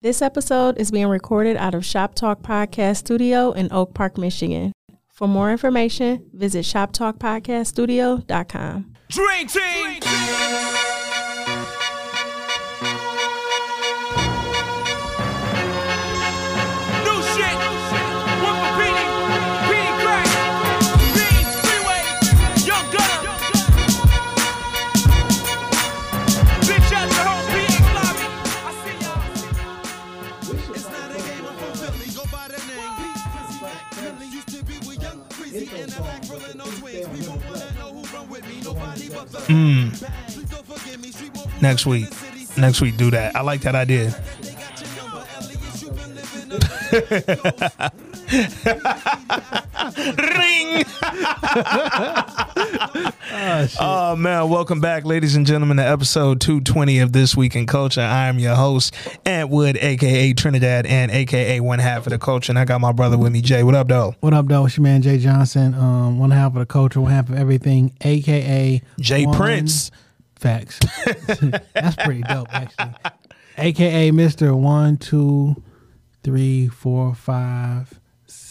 This episode is being recorded out of Shop Talk Podcast Studio in Oak Park, Michigan. For more information, visit shoptalkpodcaststudio.com. Dream Team. New more next week. Next week, do that. I like that idea. They got your number, Elliot, you been living a Ring. oh man, welcome back, ladies and gentlemen, to episode 220 of This Week in Culture. I am your host, Ant Wood, aka Trinidad, and aka one half of the culture. And I got my brother with me, Jay. What up, though? What up, though? It's your man Jay Johnson. Um, one half of the culture, one half of everything, aka Jay one- Prince. Facts. That's pretty dope, actually. AKA Mister One, Two, Three, Four, Five,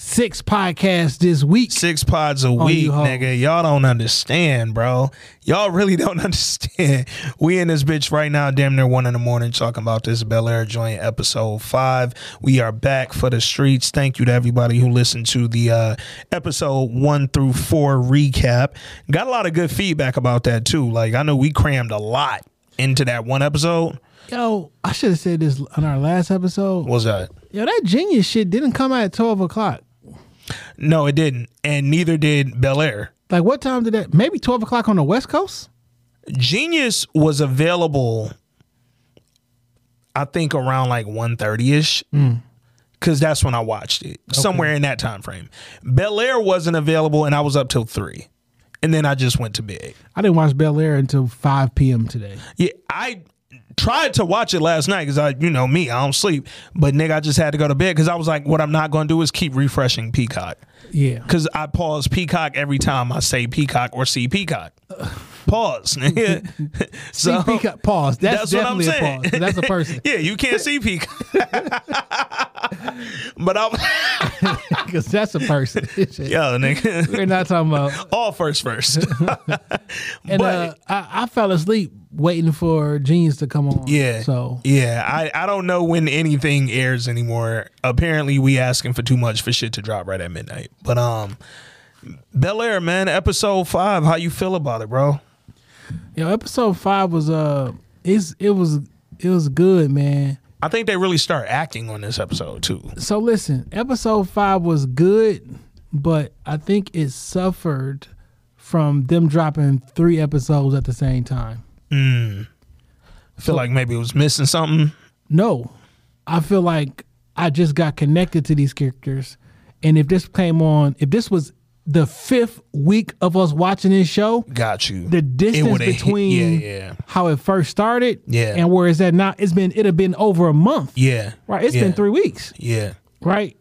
Six podcasts this week. Six pods a week, nigga. Y'all don't understand, bro. Y'all really don't understand. We in this bitch right now, damn near one in the morning, talking about this Bel Air joint episode five. We are back for the streets. Thank you to everybody who listened to the uh, episode one through four recap. Got a lot of good feedback about that too. Like I know we crammed a lot into that one episode. Yo, I should have said this on our last episode. What was that? Yo, that genius shit didn't come out at twelve o'clock. No, it didn't, and neither did Bel Air. Like, what time did that? Maybe twelve o'clock on the West Coast. Genius was available I think around like 1.30 ish. Hmm. Cause that's when I watched it. Somewhere in that time frame. Bel Air wasn't available and I was up till three. And then I just went to bed. I didn't watch Bel Air until five p.m. today. Yeah, I tried to watch it last night because I, you know me, I don't sleep. But nigga, I just had to go to bed because I was like, what I'm not gonna do is keep refreshing Peacock. Yeah. Cause I pause Peacock every time I say Peacock or see Peacock. Pause, nigga. so, See, peacock, pause. That's, That's what I'm definitely a saying. pause. That's a person. yeah, you can't see Peacock. but I'm Because that's a person. yo, nigga. We're not talking about. All first first. And but uh, I, I fell asleep waiting for jeans to come on. yeah. So yeah, I, I don't know when anything airs anymore. Apparently we asking for too much for shit to drop right at midnight. But um Bel Air, man, episode five. How you feel about it, bro? Yo, episode five was uh, it's it was it was good, man. I think they really start acting on this episode too. So listen, episode five was good, but I think it suffered from them dropping three episodes at the same time. Mm. I feel like maybe it was missing something. No, I feel like I just got connected to these characters, and if this came on, if this was the fifth week of us watching this show, Got you. the distance between yeah, yeah. how it first started Yeah. and where it's at now, it's been it'd have been over a month. Yeah. Right. It's yeah, been three weeks. Yeah. Right.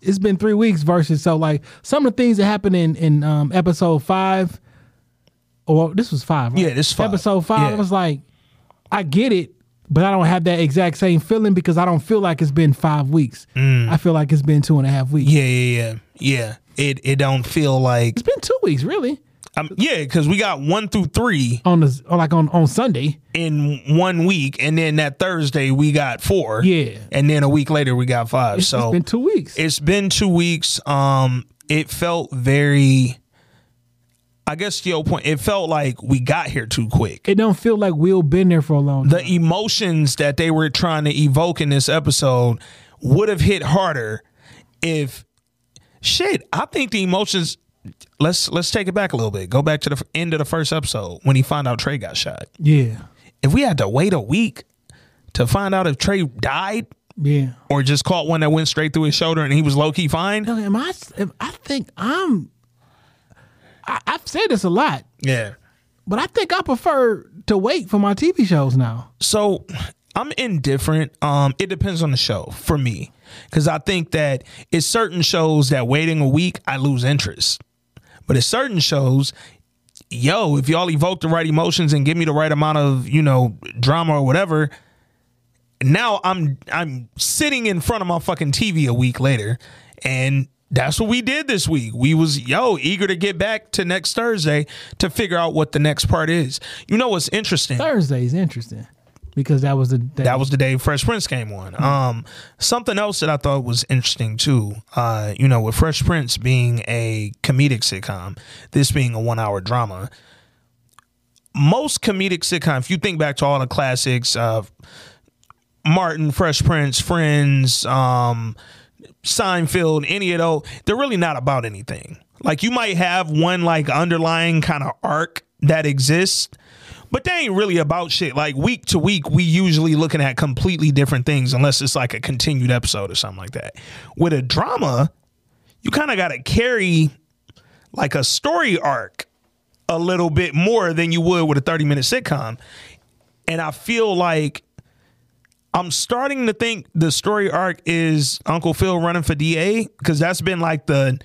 It's been three weeks versus so like some of the things that happened in in um, episode five. Or this was five. Right? Yeah, this is five. Episode five. I was like, I get it, but I don't have that exact same feeling because I don't feel like it's been five weeks. I feel like it's been two and a half weeks. Mm. Yeah, yeah, yeah. Yeah. It it don't feel like It's been two weeks, really. um, yeah, because we got one through three On the like on on Sunday. in one week, and then that Thursday we got four. Yeah. And then a week later we got five. It's, so it's been two weeks. it's been two weeks. Um, it felt very I guess to your point, it felt like we got here too quick. it don't feel like we'll been there for a long time. the emotions that they were trying to evoke in this episode would have hit harder if shit i think the emotions let's let's take it back a little bit go back to the end of the first episode when he found out trey got shot yeah. if we had to wait a week to find out if trey died Yeah. or just caught one that went straight through his shoulder and he was low-key fine No, am I? am- I think I'm. I, I've said this a lot, yeah but I think I prefer to wait for my TV shows now. So I'm indifferent. Um, it depends on the show for me, because I think that it's certain shows that waiting a week I lose interest, but it's certain shows. Yo, if y'all evoke the right emotions and give me the right amount of you know drama or whatever, now I'm I'm sitting in front of my fucking TV a week later, and that's what we did this week. We was yo eager to get back to next Thursday to figure out what the next part is. You know what's interesting? Thursday's interesting because that was the day. That was the day Fresh Prince came on. Um, something else that I thought was interesting too. Uh, you know, with Fresh Prince being a comedic sitcom, this being a one-hour drama. Most comedic sitcom, if you think back to all the classics, uh, Martin, Fresh Prince, Friends, um, Seinfeld, any of those, they're really not about anything. Like you might have one like underlying kind of arc that exists, but they ain't really about shit. Like week to week, we usually looking at completely different things unless it's like a continued episode or something like that. With a drama, you kind of got to carry like a story arc a little bit more than you would with a 30 minute sitcom. And I feel like I'm starting to think the story arc is Uncle Phil running for DA because that's been like the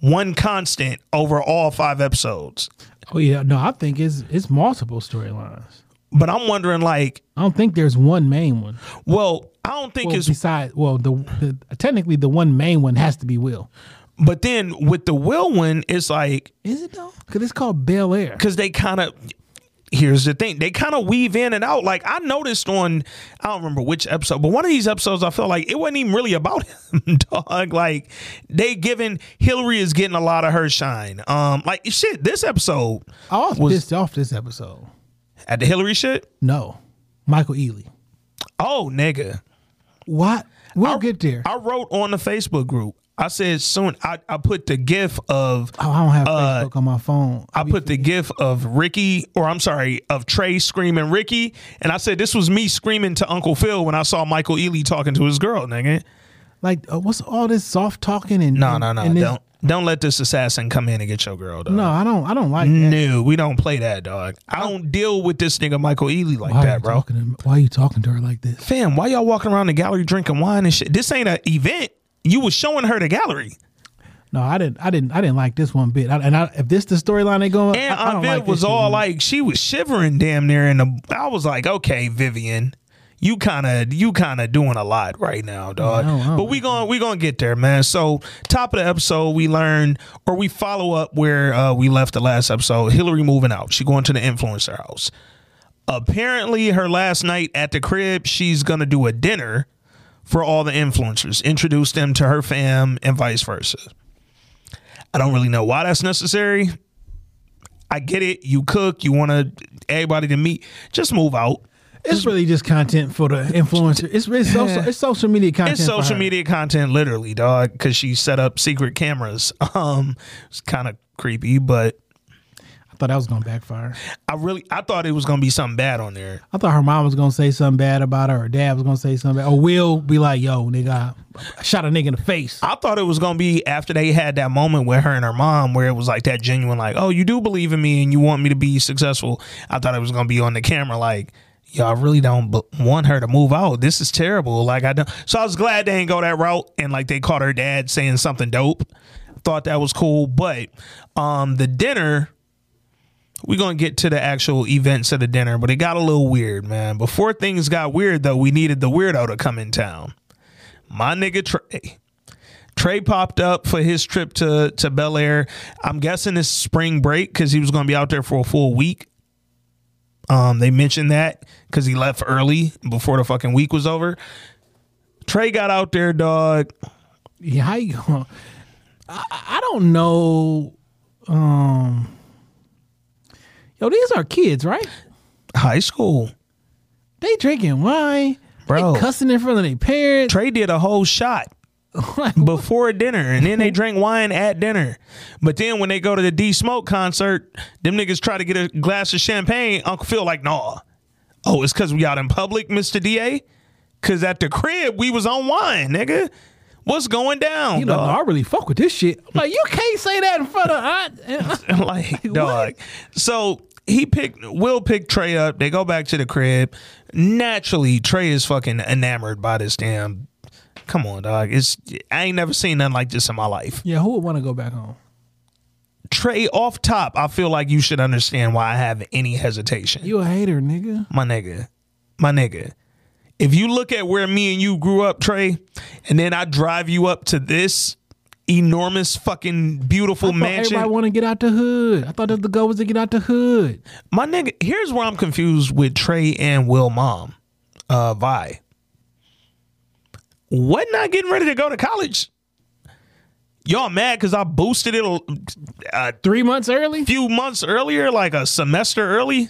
one constant over all five episodes. Oh yeah, no, I think it's it's multiple storylines. But I'm wondering, like, I don't think there's one main one. well, I don't think Well, it's, besides, well, the, the technically the one main one has to be Will. but then with the Will one, it's like, Is it though? Because it's called Bel Air. because they kind of here's the thing they kind of weave in and out like i noticed on i don't remember which episode but one of these episodes i felt like it wasn't even really about him dog like they giving hillary is getting a lot of her shine um like shit this episode I was, Was- pissed off this episode. at the hillary shit No, Michael Ealy. oh nigga What? We'll I- get there. i wrote on the facebook group i said soon i, I put the gif of oh, I don't have uh, Facebook on my phone. I put the gif of Ricky, or I'm sorry, of Trey screaming Ricky, and I said this was me screaming to Uncle Phil when I saw Michael Ealy talking to his girl, nigga. like uh, what's all this soft talking and No, no, no, and don't don't let this assassin come in and get your girl, dog. No, I don't. I don't like that. no, we don't play that, dog. I don't deal with this nigga Michael Ealy like Why that, bro. to, why are you talking to her like this? Fam, why y'all walking around the gallery drinking wine and shit? This ain't an event. You was showing her the gallery, No, I didn't. I didn't. I didn't like this one bit. I, and I, if this the storyline they going, and I, I Viv like was all like, she was shivering damn near, and I was like, okay, Vivian. You kind of you kind of doing a lot right now, dog. Don't- I but we going we going to get there, man. So, top of the episode, we learn or we follow up where uh, we left the last episode. Hillary moving out. She going to the influencer house. Apparently, her last night at the crib, she's going to do a dinner for all the influencers, introduce them to her fam, and vice versa. I don't really know why that's necessary. I get it. You cook. You want to everybody to meet. Just move out. It's really just content for the influencer. It's it's social, it's social media content. It's social media content, literally, dog. Because she set up secret cameras. Um, it's kind of creepy, but I thought that was gonna backfire. I really I thought it was gonna be something bad on there. I thought her mom was gonna say something bad about her. Her dad was gonna say something, bad. or Will be like, "Yo, nigga, I shot a nigga in the face." I thought it was gonna be after they had that moment with her and her mom, where it was like that genuine, like, oh, you do believe in me and you want me to be successful. I thought it was gonna be on the camera, like, yo, I really don't b- want her to move out. This is terrible. Like, I don't. So I was glad they didn't go that route and like they caught her dad saying something dope. Thought that was cool, but um, the dinner. We're gonna get to the actual events of the dinner, but it got a little weird, man. Before things got weird, though, we needed the weirdo to come in town. My nigga Trey. Trey popped up for his trip to to Bel Air. I'm guessing it's spring break because he was to be out there for a full week. Um, they mentioned that because he left early before the fucking week was over. Trey got out there, dog. Yeah, how you? I, I don't know. Um, yo, these are kids, right? High school, They drinking wine, Bro. They cussing in front of their parents. Trey did a whole shot Like, before dinner, and then they drank wine at dinner. But then when they go to the D Smoke concert, them niggas try to get a glass of champagne. Uncle Phil like, nah. Oh, it's because we out in public, Mister Da. Cause at the crib we was on wine, nigga. What's going down? you know, dog? I really fuck with this shit. I'm like, you can't say that in front of aunt. like dog. So he picked Will pick Trey up. They go back to the crib. Naturally, Trey is fucking enamored by this damn. Come on, dog. It's I ain't never seen nothing like this in my life. yeah, who would want to go back home? Trey off top, I feel like you should understand why I have any hesitation. You a hater, nigga. my nigga, my nigga. If you look at where me and you grew up, Trey, and then I drive you up to this enormous fucking beautiful I mansion. everybody want to get out the hood. I thought that the goal was to get out the hood. My nigga, here's where I'm confused with Trey and Will Mom, uh, Vi. What not getting ready to go to college? Y'all mad because I boosted it a, a Three months early. few months earlier, like a semester early?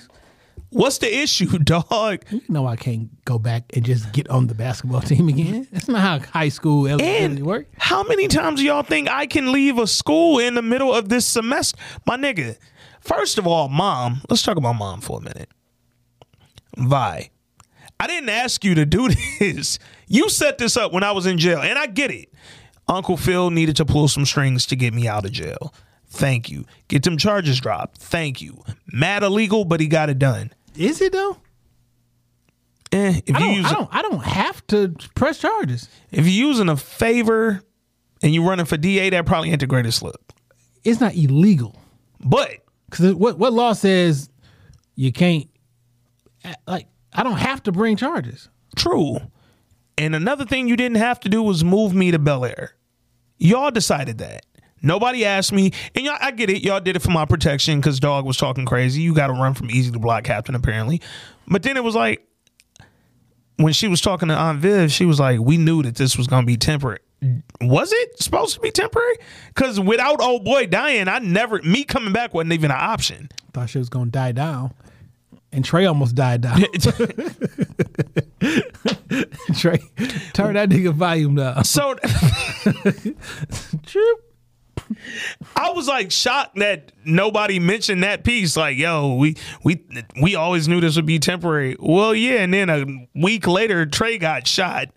What's the issue, dog? You know I can't go back and just get on the basketball team again. That's not how high school eligibility work. how many times do y'all think I can leave a school in the middle of this semester? My nigga, first of all, mom, let's talk about mom for a minute. Vi, I didn't ask you to do this. You set this up when I was in jail, and I get it. Uncle Phil needed to pull some strings to get me out of jail. Thank you. Get them charges dropped. Thank you. Mad illegal, but he got it done. Is it though? Eh, if I you don't, use I don't. I don't have to press charges. if you're using a favor and you're running for DA, that probably ain't the greatest look. It's not illegal But because what what law says you can't. Like I don't have to bring charges. True. And another thing you didn't have to do was move me to Bel Air. Y'all decided that. Nobody asked me, and y'all, I get it. Y'all did it for my protection because dog was talking crazy. You got to run from easy to block captain, apparently. But then it was like when she was talking to Aunt Viv, she was like, "We knew that this was going to be temporary." Was it supposed to be temporary? Because without old boy dying, I never me coming back wasn't even an option. Thought she was gonna die down, and Trey almost died down. Trey, turn that nigga volume down. so. I was like shocked that nobody mentioned that piece. Like, yo, we we we always knew this would be temporary. Well, yeah, and then a week later, Trey got shot,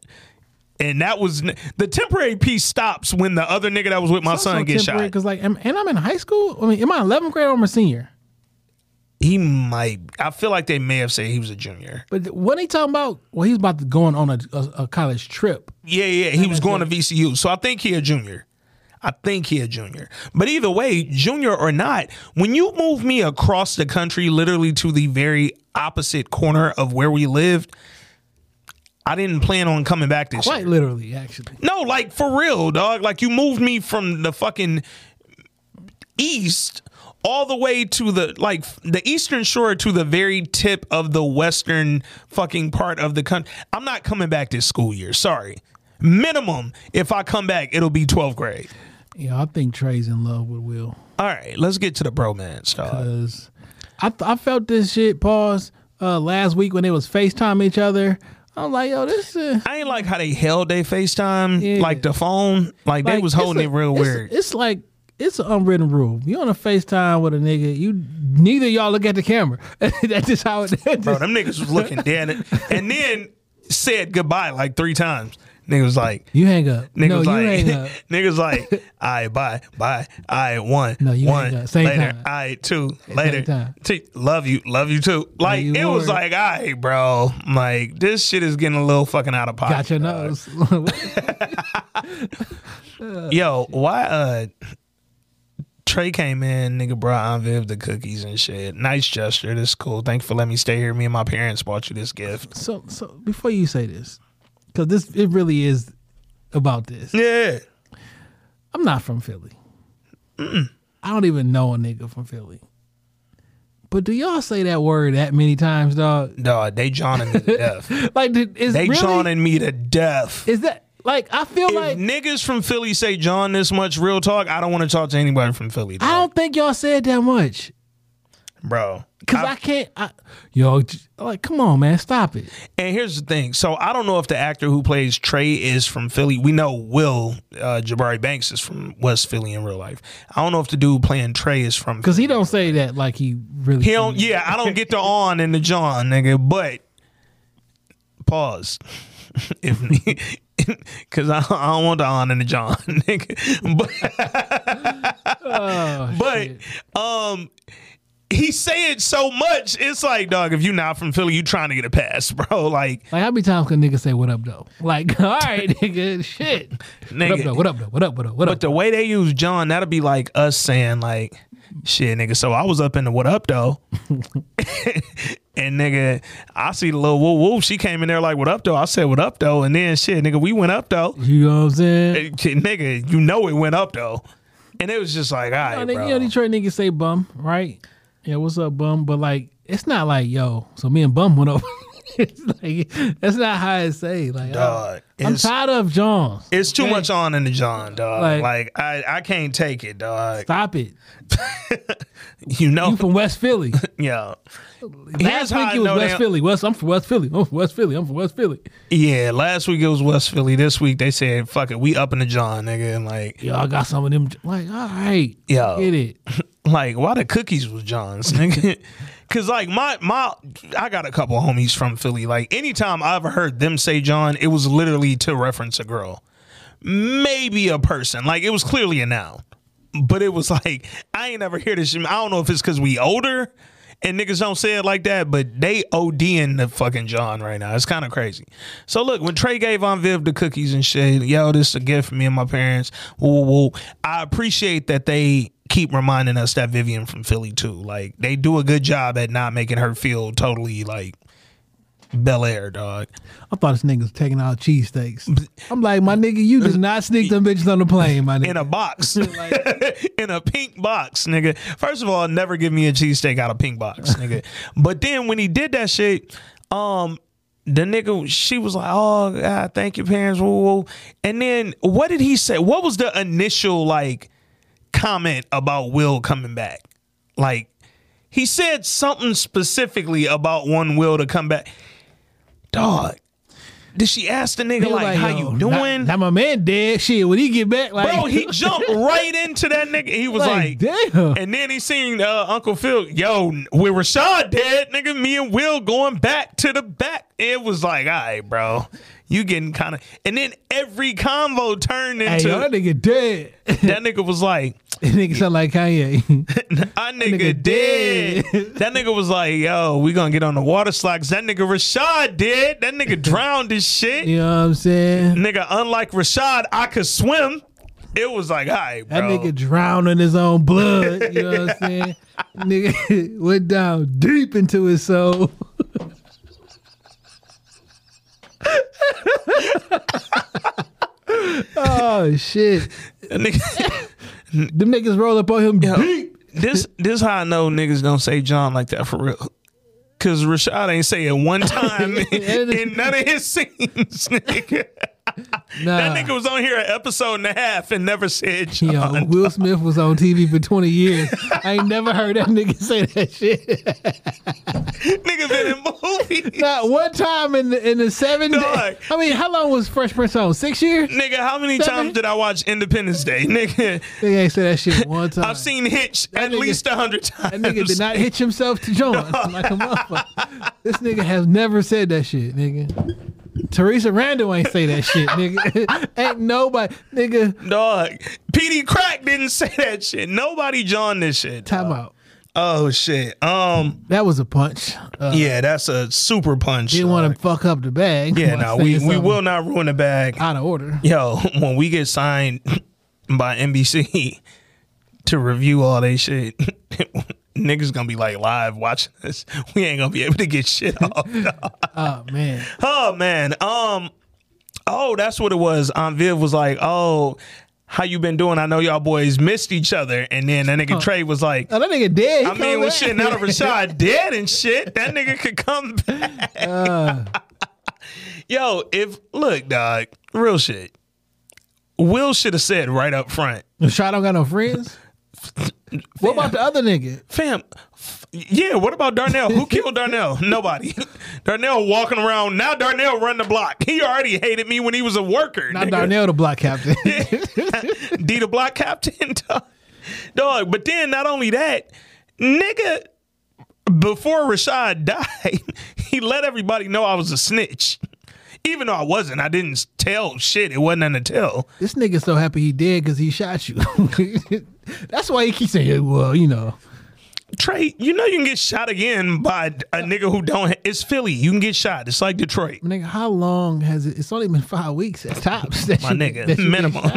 and that was the temporary piece stops when the other nigga that was with my son gets shot. Because like, am, and I'm in high school. I mean, am I 11th grade or am I a senior? He might. I feel like they may have said he was a junior. But what he talking about? Well, he's about to going on a, a, a college trip. Yeah, yeah, he was going to VCU, so I think he a junior. I think he a junior. But either way, junior or not, when you move me across the country, literally to the very opposite corner of where we lived, I didn't plan on coming back this Quite year. literally, actually. No, like for real, dog. Like you moved me from the fucking east all the way to the like the eastern shore to the very tip of the western fucking part of the country. I'm not coming back this school year. Sorry. Minimum, if I come back, it'll be 12th grade. Yeah, I think Trey's in love with Will. All right, let's get to the bromance, dog. I I felt this shit pause uh last week when they was FaceTime each other. I'm like, yo, this uh, I ain't like how they held their FaceTime, Yeah. like the phone. Like, they was holding a- it real it's- weird. It's like it's an unwritten rule. You on a FaceTime with a nigga, you neither y'all look at the camera. That's just how it. Bro, them niggas was looking dead. And then said goodbye like three times. Niggas was like, you hang up. Niggas no, you like, hang up. niggas like, I bye, bye, I one, No, you one, ain't got- same later, time. I two, later, time. T- love you, love you too. Like you it was like, all right, bro, like this shit is getting a little fucking out of pocket. Got your dog. nose. Yo, why? uh Trey came in, nigga brought Aunt Viv the cookies and shit. Nice gesture. This is cool. Thank you for letting me stay here. Me and my parents bought you this gift. so so before you say this, because this it really is about this. Yeah. I'm not from Philly. I don't even know a nigga from Philly. But do y'all say that word that many times, dog? Dog, they joning me to death. Like, is They really, joning me to death. Is that like I feel if like niggas from Philly say John this much real talk, I don't want to talk to anybody from Philly, dog. I don't think y'all said that much. Bro. Cause I, can't. I, yo, like, come on, man, stop it. And here's the thing. So I don't know if the actor who plays Trey is from Philly. We know Will uh, Jabari Banks is from West Philly in real life. I don't know if the dude playing Trey is from. Cause he don't say that like he really. He don't. Yeah, I don't get the on and the John, nigga. But pause. If because I, I don't want the on and the John, nigga. But Oh, but um he say it so much it's like dog if you not from philly you trying to get a pass bro like Like how many times can niggas say what up though? Like, all right, nigga, shit. What up Nigga. though? What up though? What up? What up? What but up? But the way they use john that'll be like us saying like shit nigga so i was up in the what up though And nigga, I see the little woo woo. She came in there like, "What up though?" I said, "What up though?" And then shit, nigga, we went up though. You know what I'm saying? Eh, nigga, you know it went up though. And it was just like, all right, You know, bro. you know, Detroit niggas say bum, right? Yeah, what's up, bum? But like, it's not like yo. So me and bum went over. it's like that's not how it say. Like, Dog, I'm, I'm tired of John. It's too much on in the John, dog. Like, Like- I, I can't take it, dog. Stop it. You know, You from West Philly? yeah, Last how week it was West Philly. West, I'm from West Philly. I'm from West Philly. I'm from West Philly. yeah. Last week it was West Philly. This week they said, "Fuck it, we up in the John, nigga." And like, Yo, I got some of them. Like, all right, Yo. get it. Like why the cookies was John's, nigga? Cause like my my I got a couple homies from Philly. Like anytime I ever heard them say John, it was literally to reference a girl, maybe a person. Like it was clearly a noun, but it was like I ain't never hear this. I don't know if it's because we older and niggas don't say it like that, but they ODing the fucking John right now. It's kind of crazy. So look, when Trey gave on Viv the cookies and shit, yo, this is a gift for me and my parents. Woo, woo. I appreciate that they keep reminding us that Vivian from Philly too. Like they do a good job at not making her feel totally like Bel Air, dog. I thought this nigga was taking out cheesesteaks. I'm like, my nigga, you did not sneak them bitches on the plane, my nigga. In a box, in a pink box, nigga. First of all, never give me a cheesesteak out of pink box, nigga. But then when he did that shit, um, the nigga, she was like, "Oh God, thank you, parents." Woo, woo. And then what did he say? What was the initial like comment about Will coming back? Like he said something specifically about one Will to come back. Dog, did she ask the nigga was like, "How yo, you doing?" now my man dead. Shit, when he get back, like, Bro, he jumped right into that nigga. He was like, like, damn. and then he seen uh, Uncle Phil, yo, with Rashad dead, nigga, me and Will going back to the back. It was like, all right, bro, you getting kind of, and then every convo turned hey, into yo, that nigga dead. that nigga was like, that nigga sound like Kanye. our nigga, nigga dead. dead. that nigga was like, yo, we gonna get on the water slides. That nigga Rashad did. That nigga drowned his shit. you know what I'm saying? Nigga, unlike Rashad, I could swim. It was like, all right, bro. That nigga drowned in his own blood. You know what I'm saying? nigga went down deep into his soul. Oh shit! Nigga Them niggas roll up on him deep. this this how I know niggas don't say John like that for real. Cause Rashad ain't say it one time in, in none of his scenes, nigga. Nah. That nigga was on here an episode and a half and never said John. Yo, Will Smith was on TV for 20 years. I ain't never heard that nigga say that shit. nigga been in movies. Not one time in the, in the seven Dog. I mean, how long was Fresh Prince on? Six years? Nigga, how many Seven? times did I watch Independence Day? Nigga, Nigga ain't say that shit one time. I've seen Hitch at nigga- least a hundred times. That nigga did not hitch himself to join like a motherfucker. This nigga has never said that shit, nigga. Theresa Randle ain't say that shit, nigga. ain't nobody, nigga. Dog, PD Crack didn't say that shit. Nobody John this shit. Time out. Oh shit. Um. That was a punch. Uh, Yeah, that's a super punch. Didn't want to fuck up the bag. Yeah, no, we, we will not ruin the bag. out of order. Yo, when we get signed by NBC to review all they shit, niggas gonna be like live watching this. We ain't gonna be able to get shit off. Oh man. oh man. Um. Oh, that's what it was. Um, Viv was like, "Oh, how you been doing? I know y'all boys missed each other." And then that nigga Trey was like. Oh, that nigga dead. He I mean, back. shit now that Rashad dead and shit, that nigga could come back. Uh. Yo, if look, dog, real shit. Will should have said right up front, Rashad don't got no friends. What about the other nigga? fam. Yeah, what about Darnell? Who killed Darnell? Nobody. Darnell walking around now. Darnell run the block. He already hated me when he was a worker. Not nigga. Darnell, the block captain. D the block captain, dog. dog. But then not only that, nigga, before Rashad died, he let everybody know I was a snitch. Even though I wasn't, I didn't tell shit. It wasn't nothing to tell. this nigga so happy he did because he shot you. That's why he keeps saying, "Well, you know." Trey, you know you can get shot again by a nigga who don't. It's Philly. You can get shot. It's like Detroit. Nigga, how long has it? It's only been five weeks at tops. That My you- nigga, that you minimum.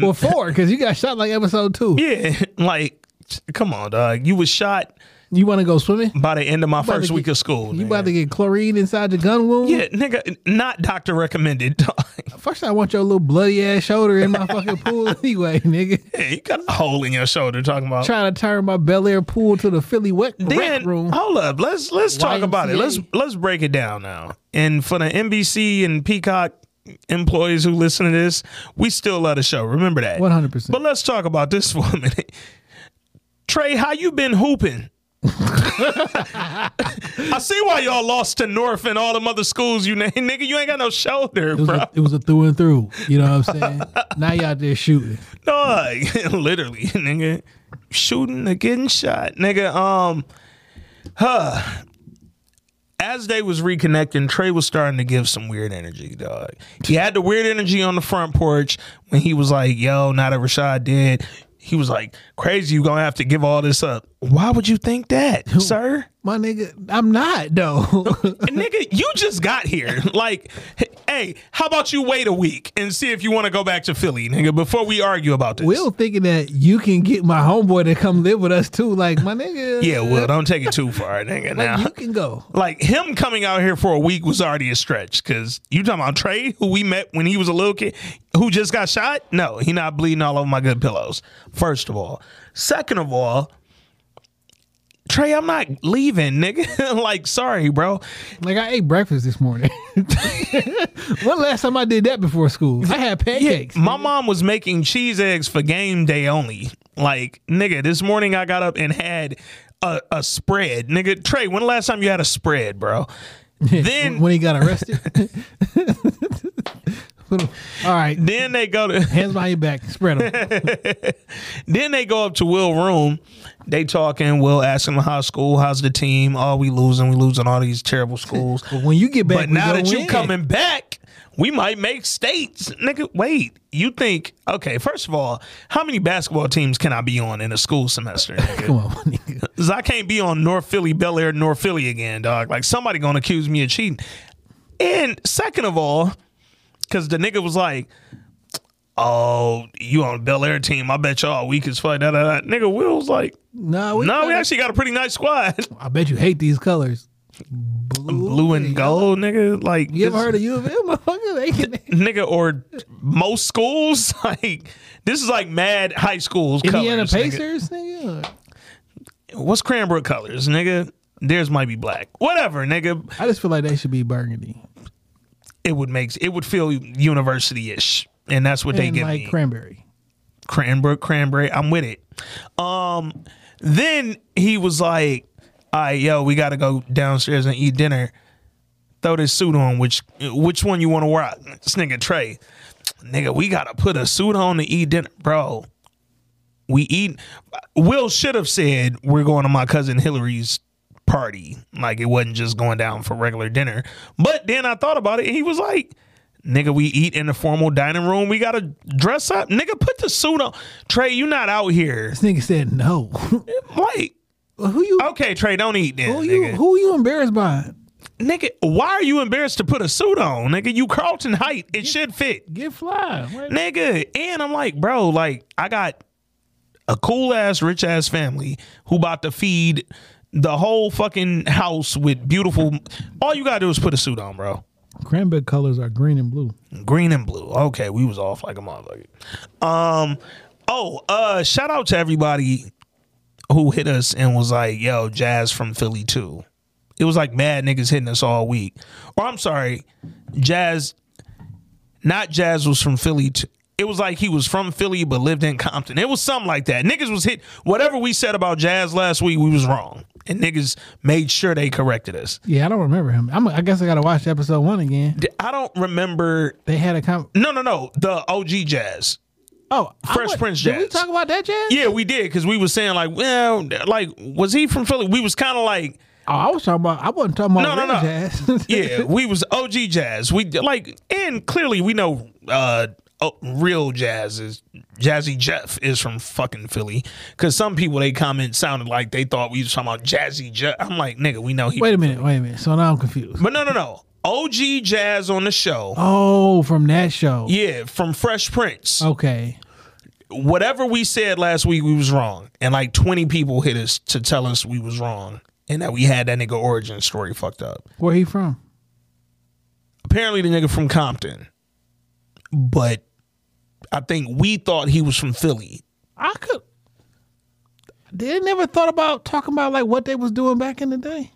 Well, four because you got shot like episode two. Yeah, like, come on, dog. You was shot You want to go swimming? by the end of my first get- week of school. You nigga. about to get chlorine inside your gun wound? Yeah, nigga, not doctor recommended. First, I want your little bloody ass shoulder in my fucking pool anyway, nigga. Hey, you got a hole in your shoulder talking about. Trying to turn my Bel Air pool to the Philly wet then room. hold up, let's let's talk about it. Let's let's break it down now. And for the NBC and Peacock employees who listen to this, we still love the show. Remember that. 100%. But let's talk about this for a minute. Trey, how you been hooping? I see why y'all lost to North and all them other schools you name. Nigga, you ain't got no shoulder, It was, bro. a, it was a through and through. You know what I'm saying? now y'all there shooting. No, literally, nigga. Shooting or getting shot. Nigga, um huh. As they was reconnecting, Trey was starting to give some weird energy, dog. He had the weird energy on the front porch when he was like, yo, now that Rashad did, he was like, crazy, you gonna have to give all this up. Why would you think that, sir? My nigga, I'm not though. Nigga, you just got here. Like, hey, how about you wait a week and see if you want to go back to Philly, nigga, before we argue about this? Will thinking that you can get my homeboy to come live with us too. Like my nigga. Yeah, well, don't take it too far, nigga. Like Now, you can go. like him coming out here for a week was already a stretch. Cause you talking about Trey, who we met when he was a little kid, who just got shot? No, he not bleeding all over my good pillows. First of all, second of all, Trey, I'm not leaving, nigga. like, sorry, bro. Like I ate breakfast this morning. when last time I did that before school? I had pancakes. Yeah, My mom was making cheese eggs for game day only. Like, nigga, this morning I got up and had a, a spread. Nigga, Trey, when the last time you had a spread, bro? Then when he got arrested. All right, then they go to hands behind your back, spread them. then they go up to Will room. They talking. Will asking him how school, how's the team? Oh, we losing. We losing all these terrible schools. But when you get back, but we now that you win. coming back, we might make states. Nigga, wait. You think okay? First of all, how many basketball teams can I be on in a school semester? Nigga? come on, my nigga. 'Cause I can't be on North Philly, Bel Air, North Philly again, dog. Like somebody gonna accuse me of cheating. And second of all, because the nigga was like, "Oh, you on a Bel Air team? I bet y'all weak as fuck." Da, da, da. Nigga, Will's like, No, we, "No, we actually got a pretty nice squad, I bet you hate these colors. Blue, blue and gold, nigga. Like, You ever this- heard of U of M, motherfucker? They can, nigga, or most schools? Like, this is like mad high schools. Indiana colors, nigga. Pacers, nigga. What's Cranbrook colors, nigga? Theirs might be black. Whatever, nigga. I just feel like they should be burgundy it would make it would feel university ish, and that's what they and give like me. cranberry. Cranbrook, cranberry. I'm with it. Um, then he was like, "All right, yo, we got to go downstairs and eat dinner. Throw this suit on. Which which one you want to wear? This nigga Trey, nigga, we got to put a suit on to eat dinner, bro. We eat. Will should have said we're going to my cousin Hillary's party. Like it wasn't just going down for regular dinner. But then I thought about it. And he was like, "Nigga, we eat in the formal dining room. We gotta dress up. Nigga, put the suit on. Trey, you not out here. This nigga said no. Like, who you? okay, Trey, don't eat then, Who you? nigga. Who you embarrassed by? Nigga, why are you embarrassed to put a suit on? Nigga, you Carlton height. It should fit. Get fly. What? nigga. And I'm like, bro, like I got a cool ass, rich ass family who about to feed the whole fucking house with beautiful. All you gotta do is put a suit on, bro. Cranberry colors are green and blue. Green and blue. Okay, we was off like a motherfucker. Um. Oh, uh, shout out to everybody who hit us and was like, "Yo, Jazz from Philly too." It was like mad niggas hitting us all week. Or I'm sorry, Jazz. Not Jazz was from Philly. It was like he was from Philly but lived in Compton. It was something like that. Niggas was hit. Whatever we said about Jazz last week, we was wrong, and niggas made sure they corrected us. Yeah, I don't remember him. I'm, I guess I got to watch episode one again. I don't remember. They had a com- No, no, no. The OG Jazz. oh Fresh Prince Did we talk about that jazz? Yeah, we did because we was saying like, well, like, was he from Philly? We was kind of like, Oh, I was talking about. I wasn't talking about No, no, no. jazz. yeah, we was OG jazz. We like, and clearly we know uh oh, real jazz is Jazzy Jeff is from fucking Philly because some people they comment sounded like they thought we was talking about Jazzy Jeff. I'm like, nigga, we know he. wait a minute. Wait a minute. So now I'm confused. But no, no, no. OG jazz on the show. Oh, from that show. Yeah, from Fresh Prince. Okay. whatever we said last week, we was wrong, and like twenty people hit us to tell us we was wrong, and that we had that nigga origin story fucked up. Where he from? Apparently, the nigga from Compton, but I think we thought he was from Philly. I could. They never thought about talking about like what they was doing back in the day.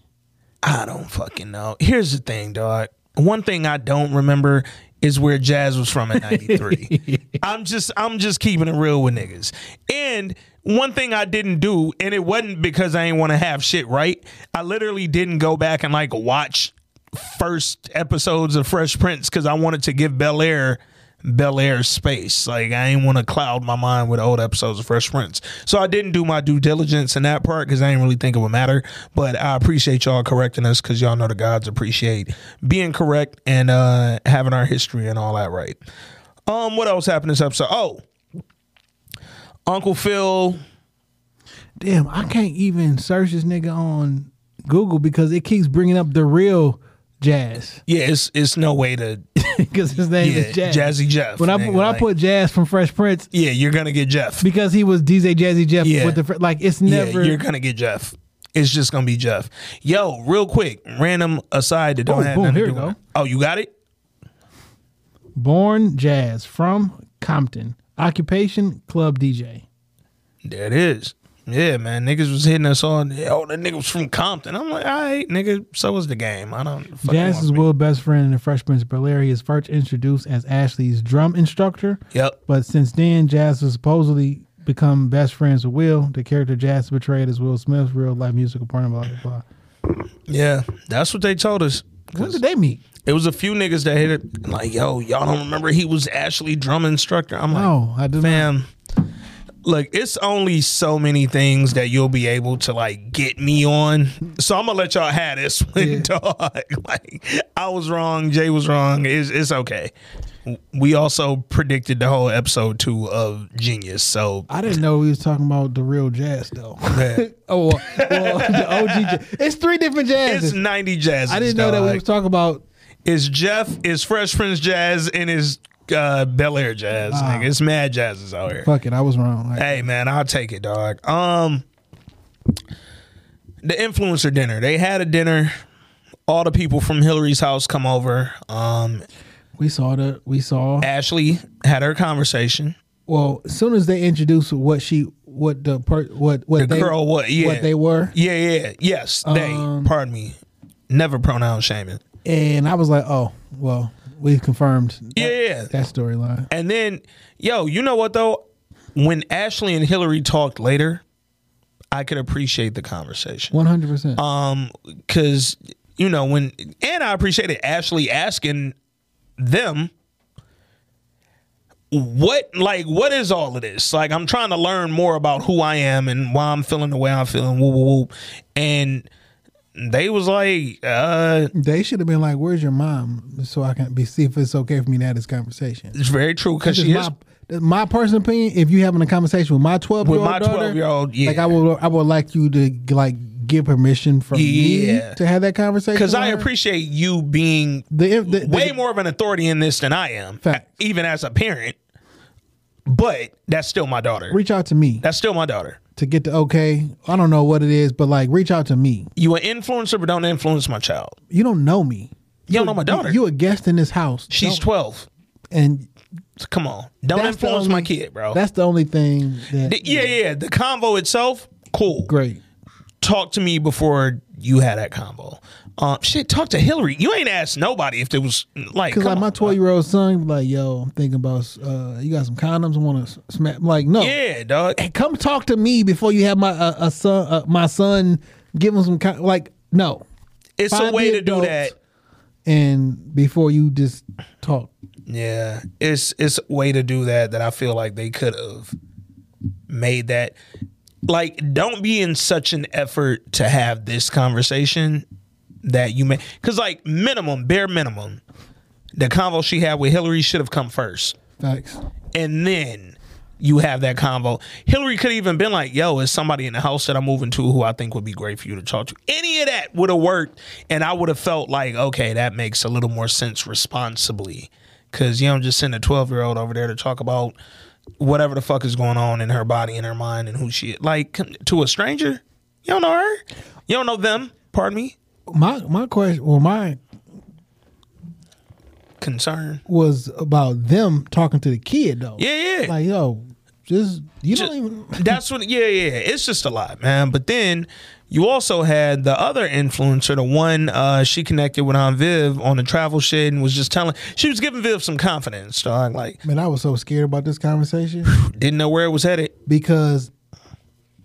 I don't fucking know. Here's the thing, dog. One thing I don't remember is where Jazz was from in 93. I'm just I'm just keeping it real with niggas. And one thing I didn't do, and it wasn't because I ain't want to have shit right. I literally didn't go back and like watch first episodes of Fresh Prince because I wanted to give Bel Air Bel Air space. Like I ain't want to cloud my mind with old episodes of Fresh Prince. So I didn't do my due diligence in that part because I didn't really think it would matter. But I appreciate y'all correcting us because y'all know the gods appreciate being correct and uh having our history and all that right. Um, what else happened this episode? Oh, Uncle Phil. Damn, I can't even search this nigga on Google because it keeps bringing up the real Jazz Yeah, it's it's no way to because his name yeah, is Jazz. Jazzy Jeff. When I nigga, when I put Jazz from Fresh Prince yeah, you're gonna get Jeff. because he was DJ Jazzy Jeff Yeah. with the like it's never Yeah, you're gonna get Jeff. It's just gonna be Jeff. Yo, real quick, random aside that don't Boom, have boom, nothing here to do. go. Oh, you got it. born Jazz from Compton. Occupation club DJ. There it is. Yeah, man, niggas was hitting us on. Oh, that nigga was from Compton. I'm like, all right, nigga. So was the game. I don't. Jazz is. Will's best friend in the Fresh Prince of Bel Air. He is first introduced as Ashley's drum instructor. Yep. But since then, Jazz has supposedly become best friends with Will. The character Jazz portrayed as Will Smith's real life musical partner. Blah blah blah. Yeah, that's what they told us. When did they meet? It was a few niggas that hit it like, yo, y'all don't remember he was Ashley drum instructor. I'm like, No, I did not. Look, it's only so many things that you'll be able to like get me on. So I'm gonna let y'all have this one, Yeah. dog. Like I was wrong, Jay was wrong. It's, it's okay. We also predicted the whole episode two of Genius. So I didn't know he was talking about the real Jazz though. oh, well, well, the OG. Jazz. It's three different jazz. it's 90 jazz. I didn't know that we was talking about. It's Jeff, it's Fresh Prince Jazz, and it's uh, Bel Air Jazz. Ah. Nigga. It's mad jazzes out here. Fuck it, I was wrong. Like, Hey man, I'll take it, dog. Um, the influencer dinner. They had a dinner. All the people from Hillary's house come over. Um, we saw the we saw. Ashley had her conversation. Well, as soon as they introduced what she, what the per, what what The they, girl, what? Yeah, what they were, Yeah, yeah, yes. They. Um, Pardon me. Never pronoun shaming. and I was like, oh, well, we confirmed. that- Yeah, that storyline. And then, yo, you know what though? When Ashley and Hillary talked later, I could appreciate the conversation. One hundred percent. Um, cause you know when, and I appreciated Ashley asking them, what like what is all of this? Like I'm trying to learn more about who I am and why I'm feeling the way I'm feeling. Woo woo woo, and they was like, uh, They should have been like, "Where's your mom?" So I can be see if it's okay for me to have this conversation. it's very true because she is. my, my personal opinion. If you having a conversation with my twelve year With old my 12-year-old, yeah. like I would, I would like you to like give permission from Yeah. me to have that conversation. Because I appreciate you being the, the, the way more of an authority in this than I am, Facts. even as a parent. But that's still my daughter. Reach out to me That's still my daughter. To get the okay. I don't know what it is, but like reach out to me. You an influencer, but don't influence my child. You don't know me. You don't know my daughter. You, you a guest in this house. She's Don't- twelve. and come on, don't influence my kid, bro. That's the only thing that The- yeah, yeah. The convo itself, cool. great. Talk to me before you had that convo. Um, shit, talk to Hillary. You ain't asked nobody if there was like, Cause like my twelve year old son, like, yo, I'm thinking about uh, you got some condoms. I want to smack. Like, no, Yeah, dog. Hey, come talk to me before you have my uh, a son, uh, my son, give him some con- like, no, It's a way to do that. and before you just talk. Yeah, it's it's a way to do that that I feel like they could have made that. Like, don't be in such an effort to have this conversation that you may, because like minimum, bare minimum, the convo she had with Hillary should have come first, Facts. and then you have that convo. Hillary could have even been like, "Yo, is somebody in the house that I'm moving to who I think would be great for you to talk to." Any of that would have worked, and I would have felt like, okay, that makes a little more sense responsibly, because you don't just send a 12 year old over there to talk about whatever the fuck is going on in her body and her mind and who she like to a stranger. You don't know her. You don't know them. Pardon me. My my question, well, my Concern. was about them talking to the kid though. Yeah, yeah. Like yo, just you Ju- don't even. That's what. Yeah, yeah. It's just a lot, man. But then you also had the other influencer, the one uh, she connected with on Viv on the travel shit, and was just telling. She was giving Viv some confidence, dog. Like Man, I was so scared about this conversation didn't know where it was headed. because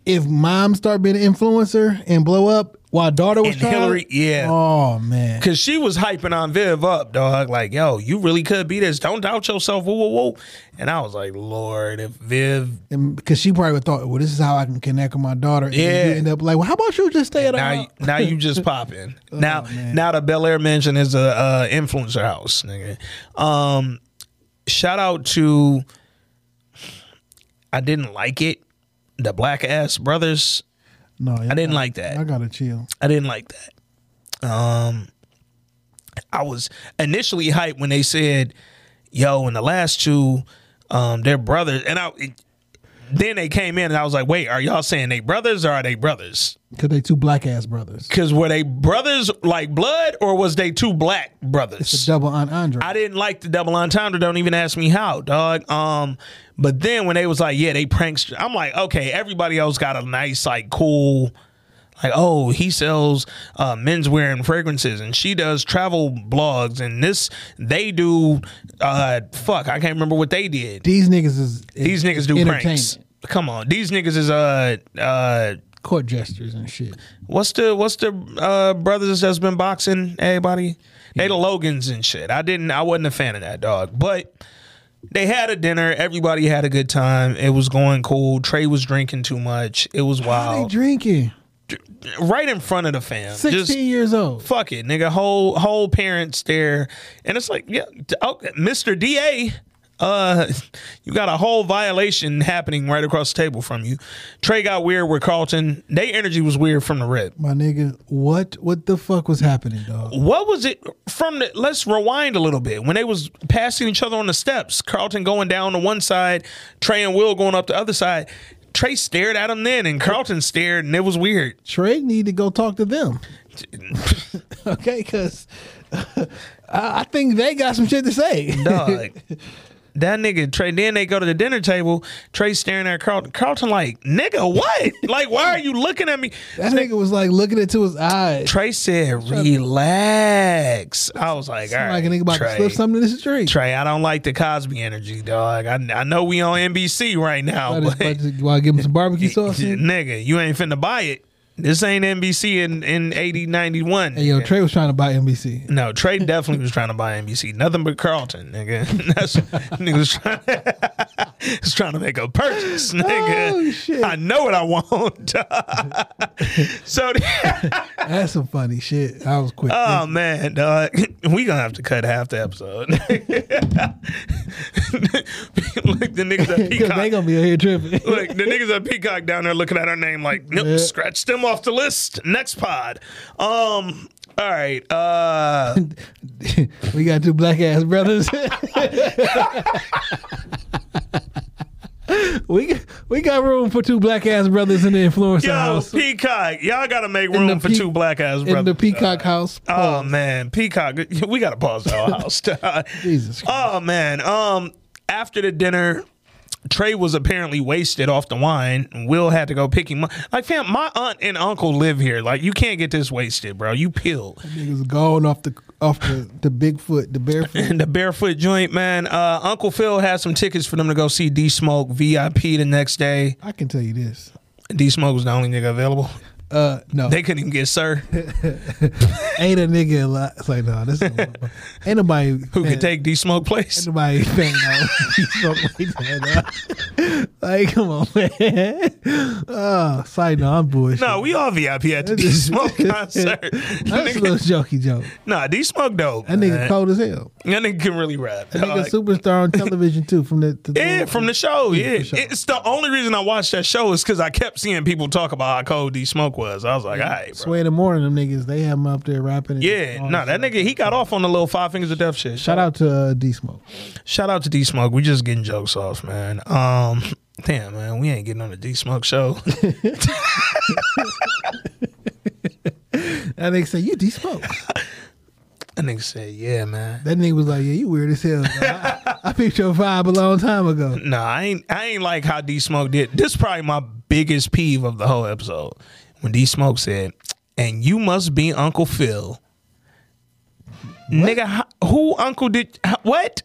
if mom start being an influencer and blow up while daughter was And trying, Hillary- yeah. Oh man, Cause she was hyping on Viv up, dog. Like, yo, you really could be this. Don't doubt yourself. Whoa, whoa, whoa. And I was like, Lord, if Viv because she probably thought, well, this is how I can connect with my daughter. And Yeah. you end up like, well, how about you just stay at now, you, now you just popping. now, Oh, man. now the Bel Air Mansion is a uh, influencer house, nigga. Um, shout out to. I didn't like it. The Black Ass Brothers. No, I didn't like that. I gotta chill. I didn't like that. Um, I was initially hyped when they said, "Yo," in the last two, um, they're brothers, and I. then they came in, and I was like, "Wait, are y'all saying they brothers or are they brothers?" Because they two black ass brothers. Because were they brothers like blood, or was they two black It's a brothers? double on Andre. I didn't like the double entendre. Don't even ask me how, dog. Um, but then when they was like, yeah, they prankster, I'm like, okay, everybody else got a nice, like, cool, like, oh, he sells uh, menswear and fragrances, and she does travel blogs, and this they do. Uh, fuck, I can't remember what they did. These niggas is, These niggas do pranks. Come on, these niggas is uh uh. court gestures and shit. What's the what's the uh, brothers that's been boxing everybody? They the Logans and shit. I didn't I wasn't a fan of that dog, but they had a dinner. Everybody had a good time. It was going cool. Trey was drinking too much. It was wild. drinking? Right in front of the fam. Sixteen Just years old. fuck it, nigga. Whole whole parents there, and it's like, yeah, oh, Mr. Da. Uh, you got a whole violation happening right across the table from you. Trey got weird with Carlton. They energy was weird from the rip. My nigga, what what the fuck was happening, dog? What was it from the let's rewind a little bit. When they was passing each other on the steps, Carlton going down to one side, Trey and Will going up the other side. Trey stared at him then and Carlton stared and it was weird. Trey need to go talk to them. okay, because I I think they got some shit to say. Dog. That nigga Trey. Then they go to the dinner table. Trey staring at Carlton. Carlton like, nigga, what? like, why are you looking at me? that nigga was like looking into his eyes. Trey said, relax. I was like, all right, like a nigga about Trey. to slip something in this street. Trey, I don't like the Cosby energy, dog. I, I know we on NBC right now, but about to, while I give him some barbecue sauce. nigga, you ain't finna buy it. This ain't NBC in, in 80, 91. Hey, yo. Trey was trying to buy NBC. No, Trey definitely was trying to buy NBC. Nothing but Carlton, nigga. That's nigga was trying, was trying to make a purchase, oh, nigga. Oh, shit. I know what I want. so, That's some funny shit. I was quick. oh man, dog, we gonna have to cut half the episode. Look, the niggas at Because they Peacock. gonna be here tripping. Look, the niggas at Peacock down there looking at our name like, nope, Yeah. scratch them off the list. Next pod. Um, all right. Uh we got two black ass brothers. we we got room for two black ass brothers in the influencer Yo, house. Peacock, y'all gotta make In room the for Pe- two black ass brothers. in the Peacock house. Oh man, Peacock, we gotta pause the whole house. Jesus Christ. oh man, um, after the dinner, Trey was apparently wasted off the wine. Will had to go pick him up. Like, fam, my aunt and uncle live here. Like, you can't get this wasted, bro. You peel. Niggas going off the off the, the Bigfoot, the barefoot. And the barefoot joint, man. Uh, Uncle Phil has some tickets for them to go see D Smoke VIP the next day. I can tell you this. D Smoke was the only nigga available. Uh, no, They couldn't even get Sir, ain't a nigga alive. It's like no, this is, ain't nobody who man, could take D Smoke Ain't nobody paying no smoke like. Like, come on, man. Oh, side note, I'm bullshit. No, we all VIP at the D Smoke concert. That's a little jokey joke. Nah, D Smoke dope. That nigga cold as hell. That nigga can really rap. That nigga dog. superstar on television too. From the, the Yeah, from the show. Yeah, the show. it's the only reason I watched that show is because I kept seeing people talk about how cold D Smoke Smoke was. I was like, all right, bro. Sway in the morning, them niggas, they have him up there rapping. Yeah, no, that nigga, he got off on the little Five Fingers of Death shit. Shout out to uh, D Smoke. Shout out to D Smoke. We just getting jokes off, man. Um, damn, man, we ain't getting on the D Smoke show. That nigga said, "You D Smoke." That nigga said, yeah, man. That nigga was like, "Yeah, you weird as hell." I, I picked your vibe a long time ago. Nah, I ain't I ain't like how D Smoke did. This is probably my biggest peeve of the whole episode. When D Smoke said, and you must be Uncle Phil. Nigga, who uncle did what?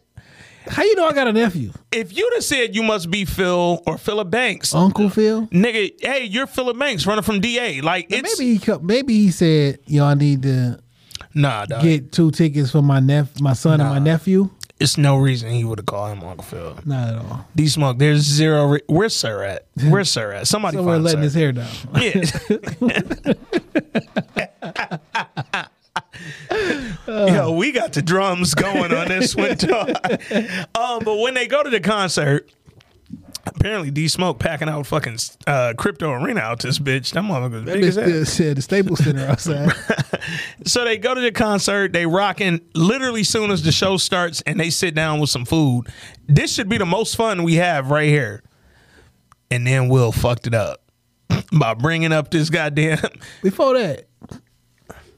How you know I got a nephew, If you'd have said you must be Phil or Philip Banks, Uncle Phil? nigga, hey, you're Philip Banks running from DA. Like it's Maybe he maybe he said, "Yo, I need to nah, dog. get two tickets for my nep- my son and my nephew." It's no reason he would have called him Uncle Phil. Not at all. D Smoke, there's zero. Re- Where's Sir at? Where's Sir at? Somebody Somewhere find letting his hair down. Yeah. Yo, we got the drums going on this one. Um, but when they go to the concert, apparently D Smoke packing out fucking uh, crypto arena out this bitch. That motherfucker's big as hell. said the Staples Center outside. So they go to the concert, they rocking literally soon as the show starts, and they sit down with some food. This should be the most fun we have right here. And then Will fucked it up by bringing up this goddamn. Before that,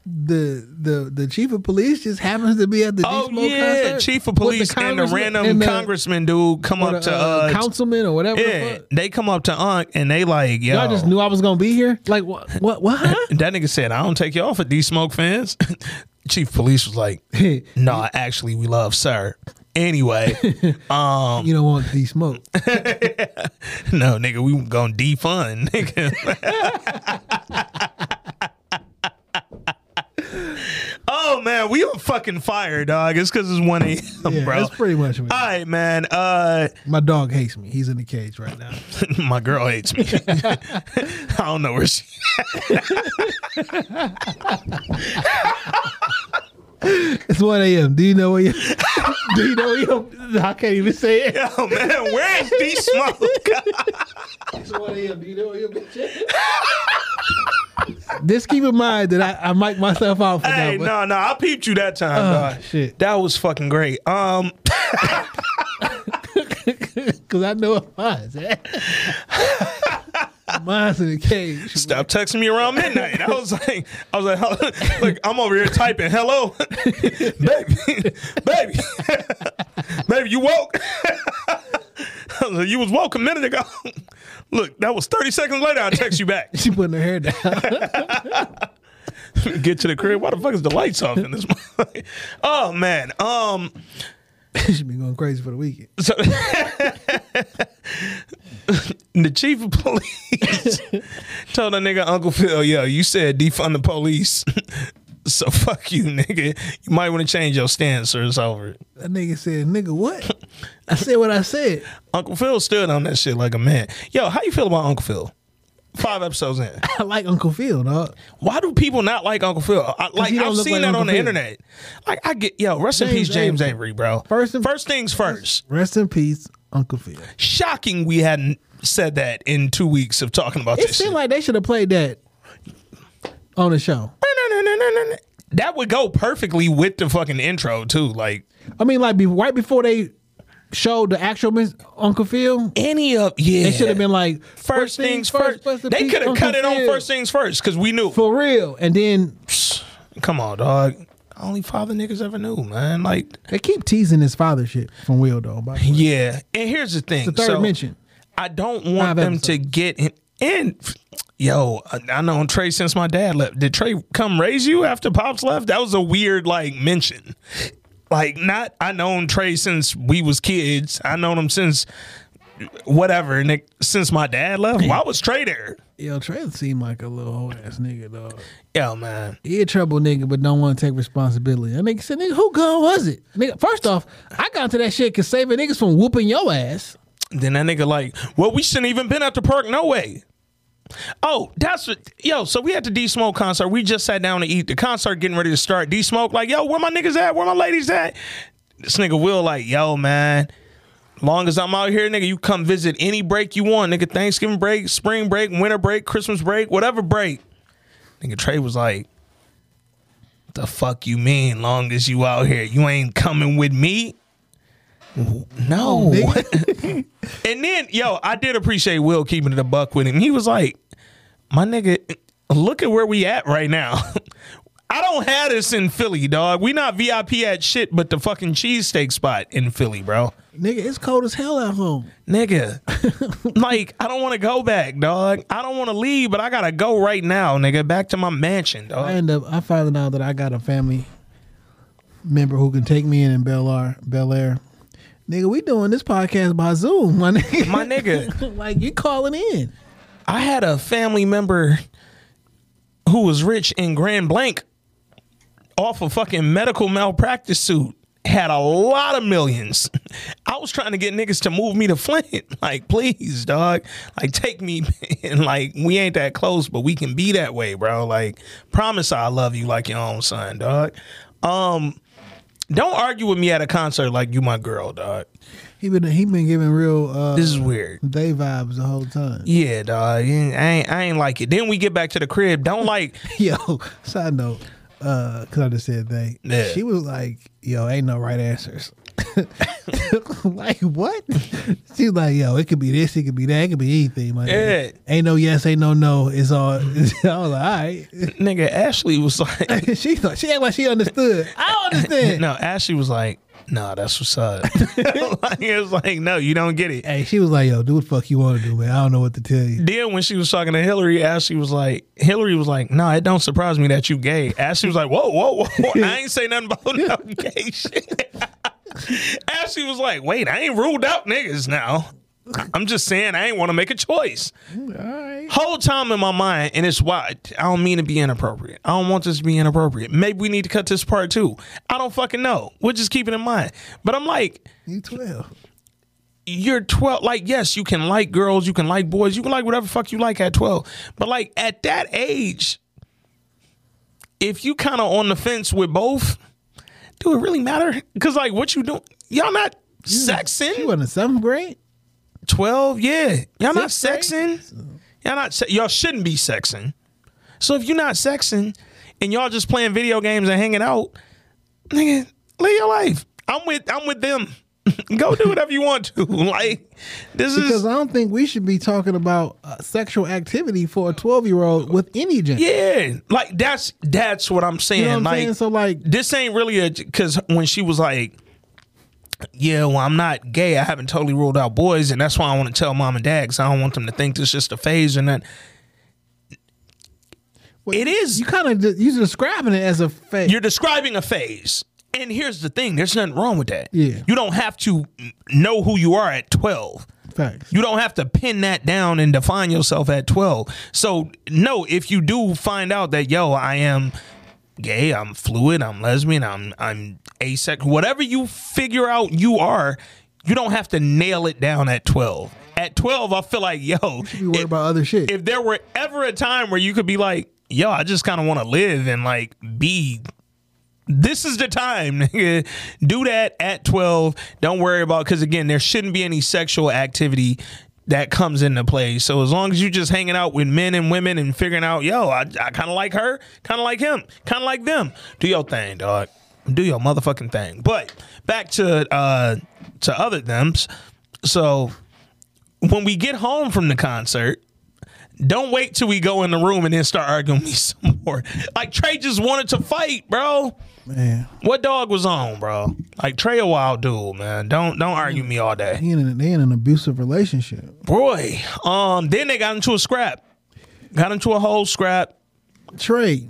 the the the chief of police just happens to be at the Oh Smoke yeah, concert chief of police and the random and the- congressman dude come up the, to uh, uh, councilman or whatever. the Yeah, fuck. they come up to Unc and they like, yo. Y'all just knew I was gonna be here. Like what? What? What? that nigga said, I don't take you off at these smoke fans. Chief of police was like, nah, actually, we love sir. Anyway, um, you don't want D Smoke. no, nigga, we gonna defund, nigga. Oh man, we on fucking fire, dog. It's because it's one a.m., Yeah, bro. that's pretty much. All right, man. Uh, My dog hates me. He's in the cage right now. my girl hates me. I don't know where she. It's one a.m. Do you know where you? do you know where you? I can't even say it. Yo, man, where is D Smoke? It's one a.m. Do you know where you? Just keep in mind that I, I mic myself out for hey, that. but- no, no, I peeped you that time, dog. shit. That was fucking great. Um, Cause I know it mine's. mine's in the cage. stop texting me around midnight. I was like, I was like, look, I'm over here typing, hello, baby, baby, baby, you woke? I was like, you was woke a minute ago. Look, that was 30 seconds later. I text you back. She putting her hair down. Get to the crib. Why the fuck is the lights off in this? oh man. Um. she been going crazy for the weekend. So the chief of police told that nigga Uncle Phil, oh, yo, you said defund the police. so fuck you, nigga. You might want to change your stance or it's over. That nigga said, "Nigga, what?" I said what I said. Uncle Phil stood on that shit like a man. Yo, how you feel about Uncle Phil? Five episodes in. I like Uncle Phil, dog. Why do people not like Uncle Phil? I, like I've seen like that Uncle on the Phil. internet. Like I get yo, rest in peace, James Avery. Bro. First first things first. Rest in peace, Uncle Phil. Shocking we hadn't said that in two weeks of talking about It this seemed shit. like they should have played that on the show. that would go perfectly with the fucking intro too. Like I mean, like be, right before they showed the actual Miss Uncle Phil, any of yeah, they should have been like first, things first. rest in they could have cut it on first things first because we knew. for real, and then Come on, dog. Only father niggas ever knew, man. Like they keep teasing his father shit from Will though. By the way. yeah. And here's the thing. The third so, mention. I don't want Five them to get in. And yo, I- I known Trey since my dad left. Did Trey come raise you after Pops left? That was a weird like mention. Like not I known Trey since we was kids. I known him since whatever. And it- since my dad left, why was Trey there? Yo, Trey seemed like a little whole ass nigga, though. Yo, man. He a trouble nigga, but don't want to take responsibility. That nigga said, nigga, who gun was it? Nigga, first off, I got into that shit cause saving niggas from whooping your ass. Then that nigga like, well, we shouldn't even been at the park. No way. Oh, that's what, yo. So we had the D Smoke concert. We just sat down to eat. The concert getting ready to start. D Smoke like, yo, where my niggas at? Where my ladies at? This nigga Will like, yo, man. Long as I'm out here, nigga, you come visit any break you want, nigga. Thanksgiving break, spring break, winter break, Christmas break, whatever break. Nigga Trey was like, "The fuck you mean? Long as you out here, you ain't coming with me." No. Oh, and then, yo, I did appreciate Will keeping it a buck with him. He was like, "My nigga, look at where we at right now." I don't have this in Philly, dog. We not VIP at shit, but the fucking cheesesteak spot in Philly, bro. Nigga, it's cold as hell at home. Nigga, like I don't want to go back, dog. I don't want to leave, but I gotta go right now, nigga. Back to my mansion, dog. I end up I found out that I got a family member who can take me in in Bel Air. Bel Air. Nigga, we doing this podcast by Zoom, my nigga. My nigga, like you calling in. I had a family member who was rich in Grand Blanc off a fucking medical malpractice suit. Had a lot of millions. I was trying to get niggas to move me to Flint. Like, please, dog. Like, take me. And like, we ain't that close, but we can be that way, bro. Like, promise I love you like your own son, dog. Um, don't argue with me at a concert like you my girl, dog. He been he been giving real uh This is weird. they vibes the whole time. Yeah, dog. I ain't, I ain't like it. Then we get back to the crib. Don't like. Yo, side note, uh, cause I just said they. Yeah. She was like, "Yo, ain't no right answers." like what? She's like, "Yo, it could be this, it could be that, it could be anything." My. Yeah. Ain't no yes, ain't no no. It's all. I was like, all right. Nigga, Ashley was like, she thought she act like she understood. I don't understand. no, Ashley was like, nah, that's what's up. like, it was like, no, you don't get it. Hey, she was like, "Yo, do what the fuck you want to do, man. I don't know what to tell you." Then when she was talking to Hillary, Ashley was like, Hillary was like, nah, it don't surprise me that you gay. Ashley was like, whoa, whoa, whoa. I ain't say nothing about no gay shit. Ashley was like, wait, I ain't ruled out niggas now. I'm just saying I ain't want to make a choice. Mm, All right. whole time in my mind, and it's why I don't mean to be inappropriate. I don't want this to be inappropriate. Maybe we need to cut this part too. I don't fucking know. We'll just keep it in mind. But I'm like, You twelve. you're 12. Like, yes, you can like girls, you can like boys, you can like whatever fuck you like at 12. But like at that age, if you kind of on the fence with both, do it really matter? Because like, what you doing? Y'all not She sexing? wasn't in seventh grade. 12 yeah. Y'all not Sixth grade? sexing? Y'all not se- y'all shouldn't be sexing. So if you're not sexing and y'all just playing video games and hanging out nigga live your life. I'm with i'm with them. Go do whatever you want to. Like this Because is because I don't think we should be talking about uh, sexual activity for a twelve year old with any gender. yeah. Like that's that's what i'm saying You know what I'm like saying? So like, this ain't really a because when she was like yeah well i'm not gay i haven't totally ruled out boys and that's why i want to tell mom and dad because i don't want them to think this is just a phase and that well, it is You kind of you're describing it as a phase. You're describing a phase. And here's the thing there's nothing wrong with that. Yeah. You don't have to know who you are at 12. Facts. You don't have to pin that down and define yourself at 12. So, no, if you do find out that, yo, I am gay, I'm fluid, I'm lesbian, I'm I'm asexual, whatever you figure out you are, you don't have to nail it down at 12. At 12, I feel like, yo, You worry if- about other shit. if there were ever a time where you could be like, yo, I just kind of want to live and like be. This is the time. nigga. Do that at 12. Don't worry about because again, there shouldn't be any sexual activity that comes into play. So as long as you're just hanging out with men and women and figuring out, yo, I, I kind of like her, kind of like him, kind of like them. Do your thing, dog. Do your motherfucking thing. But back to uh to other thems. So when we get home from the concert, don't wait till we go in the room and then start arguing with me some more. Like Trey just wanted to fight, bro. Man, What dog was on, bro? Like Trey a wild dude, man. Don't don't argue me all day. he in they in an abusive relationship. Boy. Um, then they got into a scrap. Got into a whole scrap. Trey,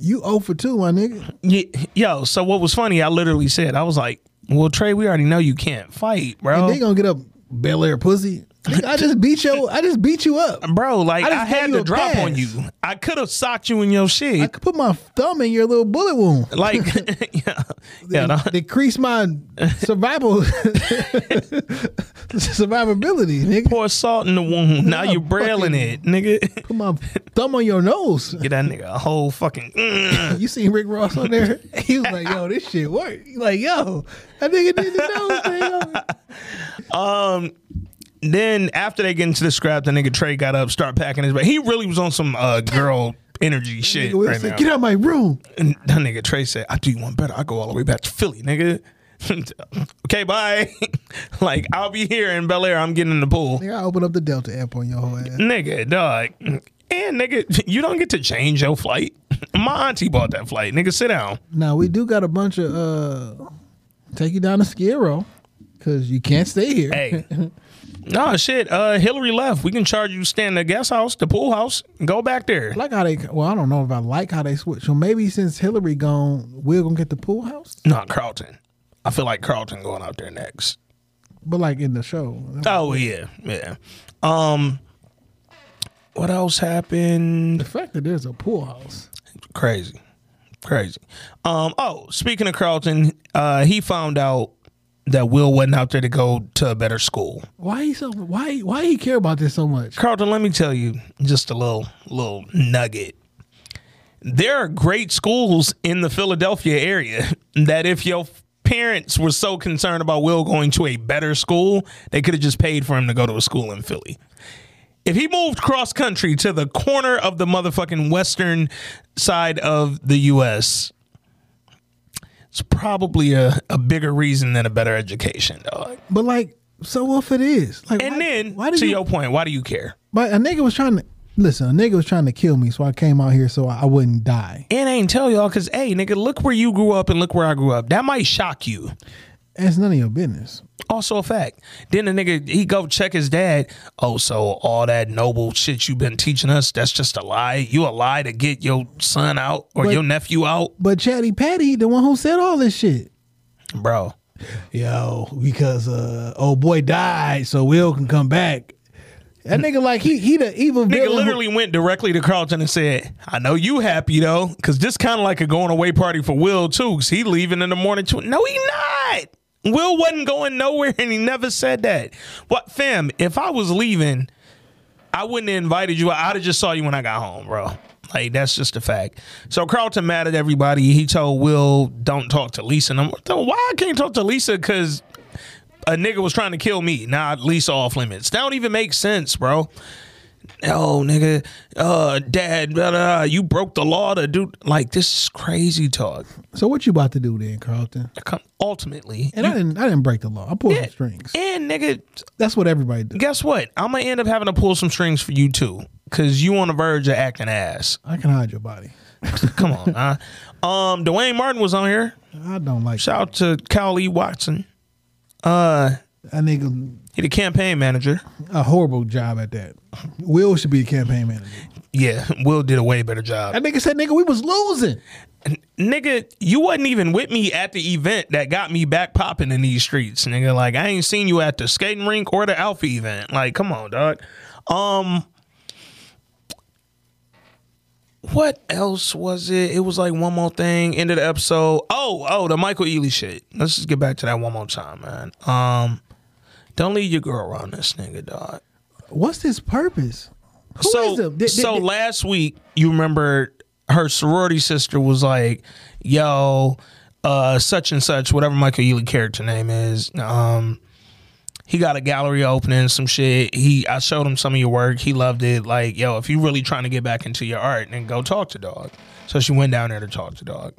you 0 for 2, my nigga. Ye- Yo, so what was funny, I literally said, I was like, Well, Trey, we already know you can't fight, bro. And they gonna get up Bel Air pussy. I just beat you. I just beat you up. Bro, like I I, had to drop pass. on you. I could have socked you in your shit. I could put my thumb in your little bullet wound. like, yeah, yeah. no. Decrease my survival survivability, nigga. pour salt in the wound. Now Yeah, you're brailing it, nigga. Put my thumb on your nose. Get that nigga a whole fucking. mm. You seen Rick Ross on there? He was like, "Yo, this shit work." Like, "Yo, that nigga did the nose thing." Um. And then after they get into the scrap, the nigga Trey got up, start packing his bag. He really was on some uh, girl energy shit Nigga right said, now. Get out of my room. And that nigga Trey said, I do you one better. I go all the way back to Philly, nigga. okay, bye. like, I'll be here in Bel Air. I'm getting in the pool. Nigga, I open up the Delta app on your whole ass. Nigga, dog. And nigga, you don't get to change your flight. My auntie bought that flight. Nigga, sit down. Now we do got a bunch of uh take you down to Skid Row because you can't stay here. Hey. No shit. Uh Hillary left. We can charge you stay in the guest house, the pool house, go back there. Like how they well, I don't know if I like how they switch. So maybe since Hillary gone, we're gonna get the pool house. Not Carlton. I feel like Carlton going out there next. But like in the show. Oh yeah, yeah. Um what else happened? The fact that there's a pool house. Crazy. Crazy. Um, oh, speaking of Carlton, uh, he found out that Will wasn't out there to go to a better school. Why he so why why he care about this so much? Carlton, let me tell you just a little little nugget. There are great schools in the Philadelphia area that if your parents were so concerned about Will going to a better school, they could have just paid for him to go to a school in Philly. If he moved cross country to the corner of the motherfucking western side of the US, it's probably a, a bigger reason than a better education, dog. But like, so if it is, like, And why, then, why do to you? your point, why do you care? But a nigga was trying to listen. A nigga was trying to kill me, so I came out here so I, I wouldn't die. And I ain't tell y'all because, hey, nigga, look where you grew up and look where I grew up. That might shock you. It's none of your business. Also a fact. Then the nigga, he go check his dad. Oh, so all that noble shit you been teaching us, that's just a lie? You a lie to get your son out or But- your nephew out? But Chatty Patty, the one who said all this shit. Bro. Yo, because uh old boy died, so Will can come back. That nigga like he he the evil Nigga villain. who- literally went directly to Carlton and said, I know you happy though, because this kind of like a going away party for Will too, because he leaving in the morning too. No, he not. Will wasn't going nowhere and he never said that. What, fam, if I was leaving, I wouldn't have invited you. I'd have just saw you when I got home, bro. Like, that's just a fact. So Carlton mad at everybody. He told Will, don't talk to Lisa. And I'm like, why I can't talk to Lisa? Because a nigga was trying to kill me. Now Lisa off limits. That don't even make sense, bro. Oh, nigga, uh, dad, blah, blah, you broke the law to do like this is crazy talk. So what you about to do then, Carlton? Ultimately, And I didn't I didn't break the law. I pulled Yeah. some strings. and nigga, That's what everybody does. guess what? I'm gonna end up having to pull some strings for you too, cause you on the verge of acting ass. I can hide your body. Come on, huh? Um, Duane Martin was on here. I don't like Shout out to Lee Watson. Uh, that nigga he the campaign manager. a horrible job at that. Will should be the campaign manager. Yeah, Will did a way better job. That nigga said, nigga, we was losing. nigga, you wasn't even with me at the event that got me back popping in these streets, nigga. Like I ain't seen you at the skating rink or the Alpha event. Like, come on, dog. Um, what else was it? It was like one more thing. End of the episode. Oh, oh, the Michael Ealy shit. Let's just get back to that one more time, man. Um, don't leave your girl around this nigga, dog. What's his purpose? Who so is him? Did- did- so last week you remember her sorority sister was like, "Yo, uh, such and such, whatever Michael Ealy character name is, um, he got a gallery opening, some shit. He, I showed him some of your work. He loved it. Like, yo, if you really trying to get back into your art, then go talk to Dog. So she went down there to talk to Dog.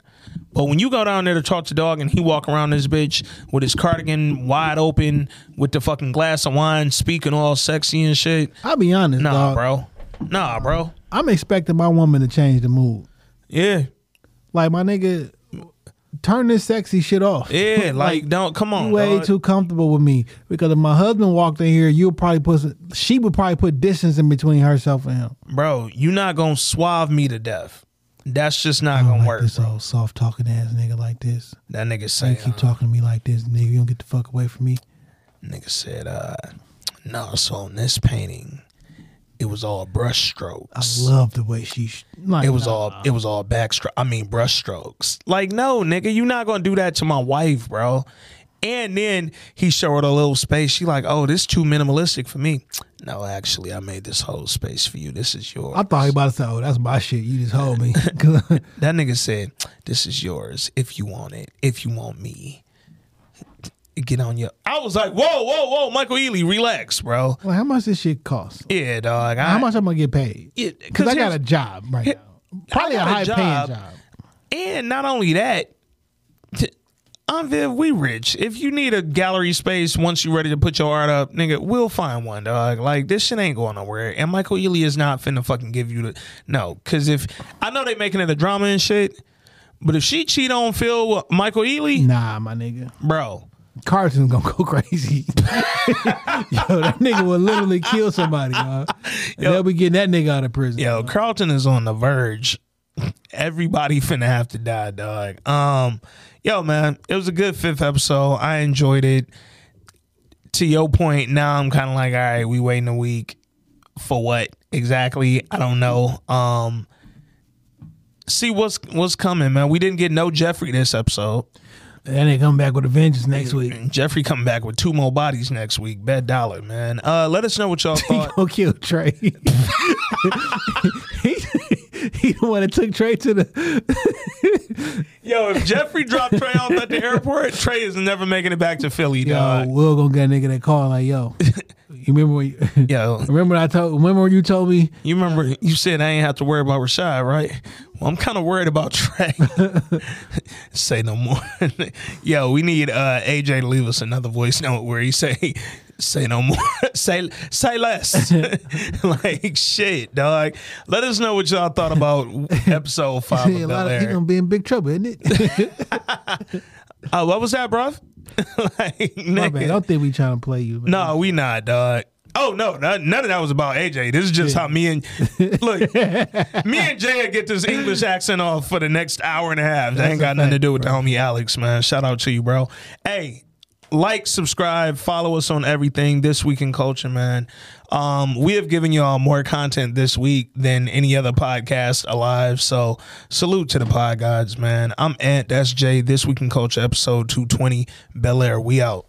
But when you go down there to talk to Dog and he walk around this bitch with his cardigan wide open, with the fucking glass of wine, speaking all sexy and shit, I'll be honest, Nah, dog. bro. Nah, bro. I'm expecting my woman to change the mood. Yeah. Like my nigga, turn this sexy shit off. Yeah, like, don't come on. You way dog. too comfortable with me because if my husband walked in here, you'll probably put she would probably put distance in between herself and him. Bro, you not gonna suave me to death. That's just not gonna like work. this bro. old soft talking ass nigga like this. That nigga Why you keep talking to me like this, nigga. You don't get the fuck away from me. nigga said, uh, no, so on this painting, it was all brush strokes. I love the way she. sh- Like, it was nah. all it was all backstroke. I mean brush strokes. Like, no, nigga, you not gonna do that to my wife, bro. And then he showed her a little space. She like, oh, this too minimalistic for me. No, actually, I made this whole space for you. This is yours. I thought he about to say, "Oh, that's my shit. You just hold me." That nigga said, "This is yours if you want it. If you want me, get on your." I was like, "Whoa, whoa, whoa, Michael Ealy, relax, bro." well, how much this shit cost? Yeah, dog. I, How much I'm gonna get paid? Yeah, Because I got a job right now. Probably a high job. paying job. And not only that, t- Viv, we rich. If you need a gallery space once you're ready to put your art up, nigga, we'll find one, dog. Like this shit ain't going nowhere. And Michael Ealy is not finna fucking give you the no. Cause if I know they making it a drama and shit, but if she cheat on Phil with Michael Ealy, Nah, my nigga. bro, Carlton's gonna go crazy. Yo, that nigga will literally kill somebody. And They'll be getting that nigga out of prison. Yo, Carlton is on the verge. Everybody finna have to die, dog. Um, yo, man, it was a good fifth episode. I enjoyed it. To your point, now I'm kind of like, all right, we waiting a week for what exactly? I don't know. Um, see what's what's coming, man. We didn't get no Jeffrey this episode. And they come back with a vengeance next week. Jeffrey coming back with two more bodies next week. Bet dollar, man. Uh, let us know what y'all thought. gonna kill Trey. he, he the one that took Trey to the. Yo, if Jeffrey dropped Trey off at the airport, Trey is never making it back to Philly, Yo, dog. Will gonna get a nigga that call like, yo, you remember when? You, Yo, remember when I told? Remember when you told me? you remember you said I ain't have to worry about Rashad, right? Well, I'm kind of worried about Trey. say no more. Yo, we need uh, AJ to leave us another voice note where he say, "Say no more. say say less." like shit, dog. Let us know what y'all thought about episode five Yeah, a of lot Bel of, he Air. gonna be in big trouble, isn't it? Uh, what was that, bro? like, My bad. I don't think we trying to play you. man. No, we not, dog. Oh no, no, none of that was about AJ. This is just how me and look, me and Jay get this English accent off for the next hour and a half. That ain't got nothing to do with bro. the homie Alex, man. Shout out to you, bro. Hey, like, subscribe, follow us on everything. This week in culture, man. Um, we have given y'all more content this week than any other podcast alive. So salute to the pod gods, man. I'm Ant. That's Jay. This week in culture, episode 220. Bel Air. We out.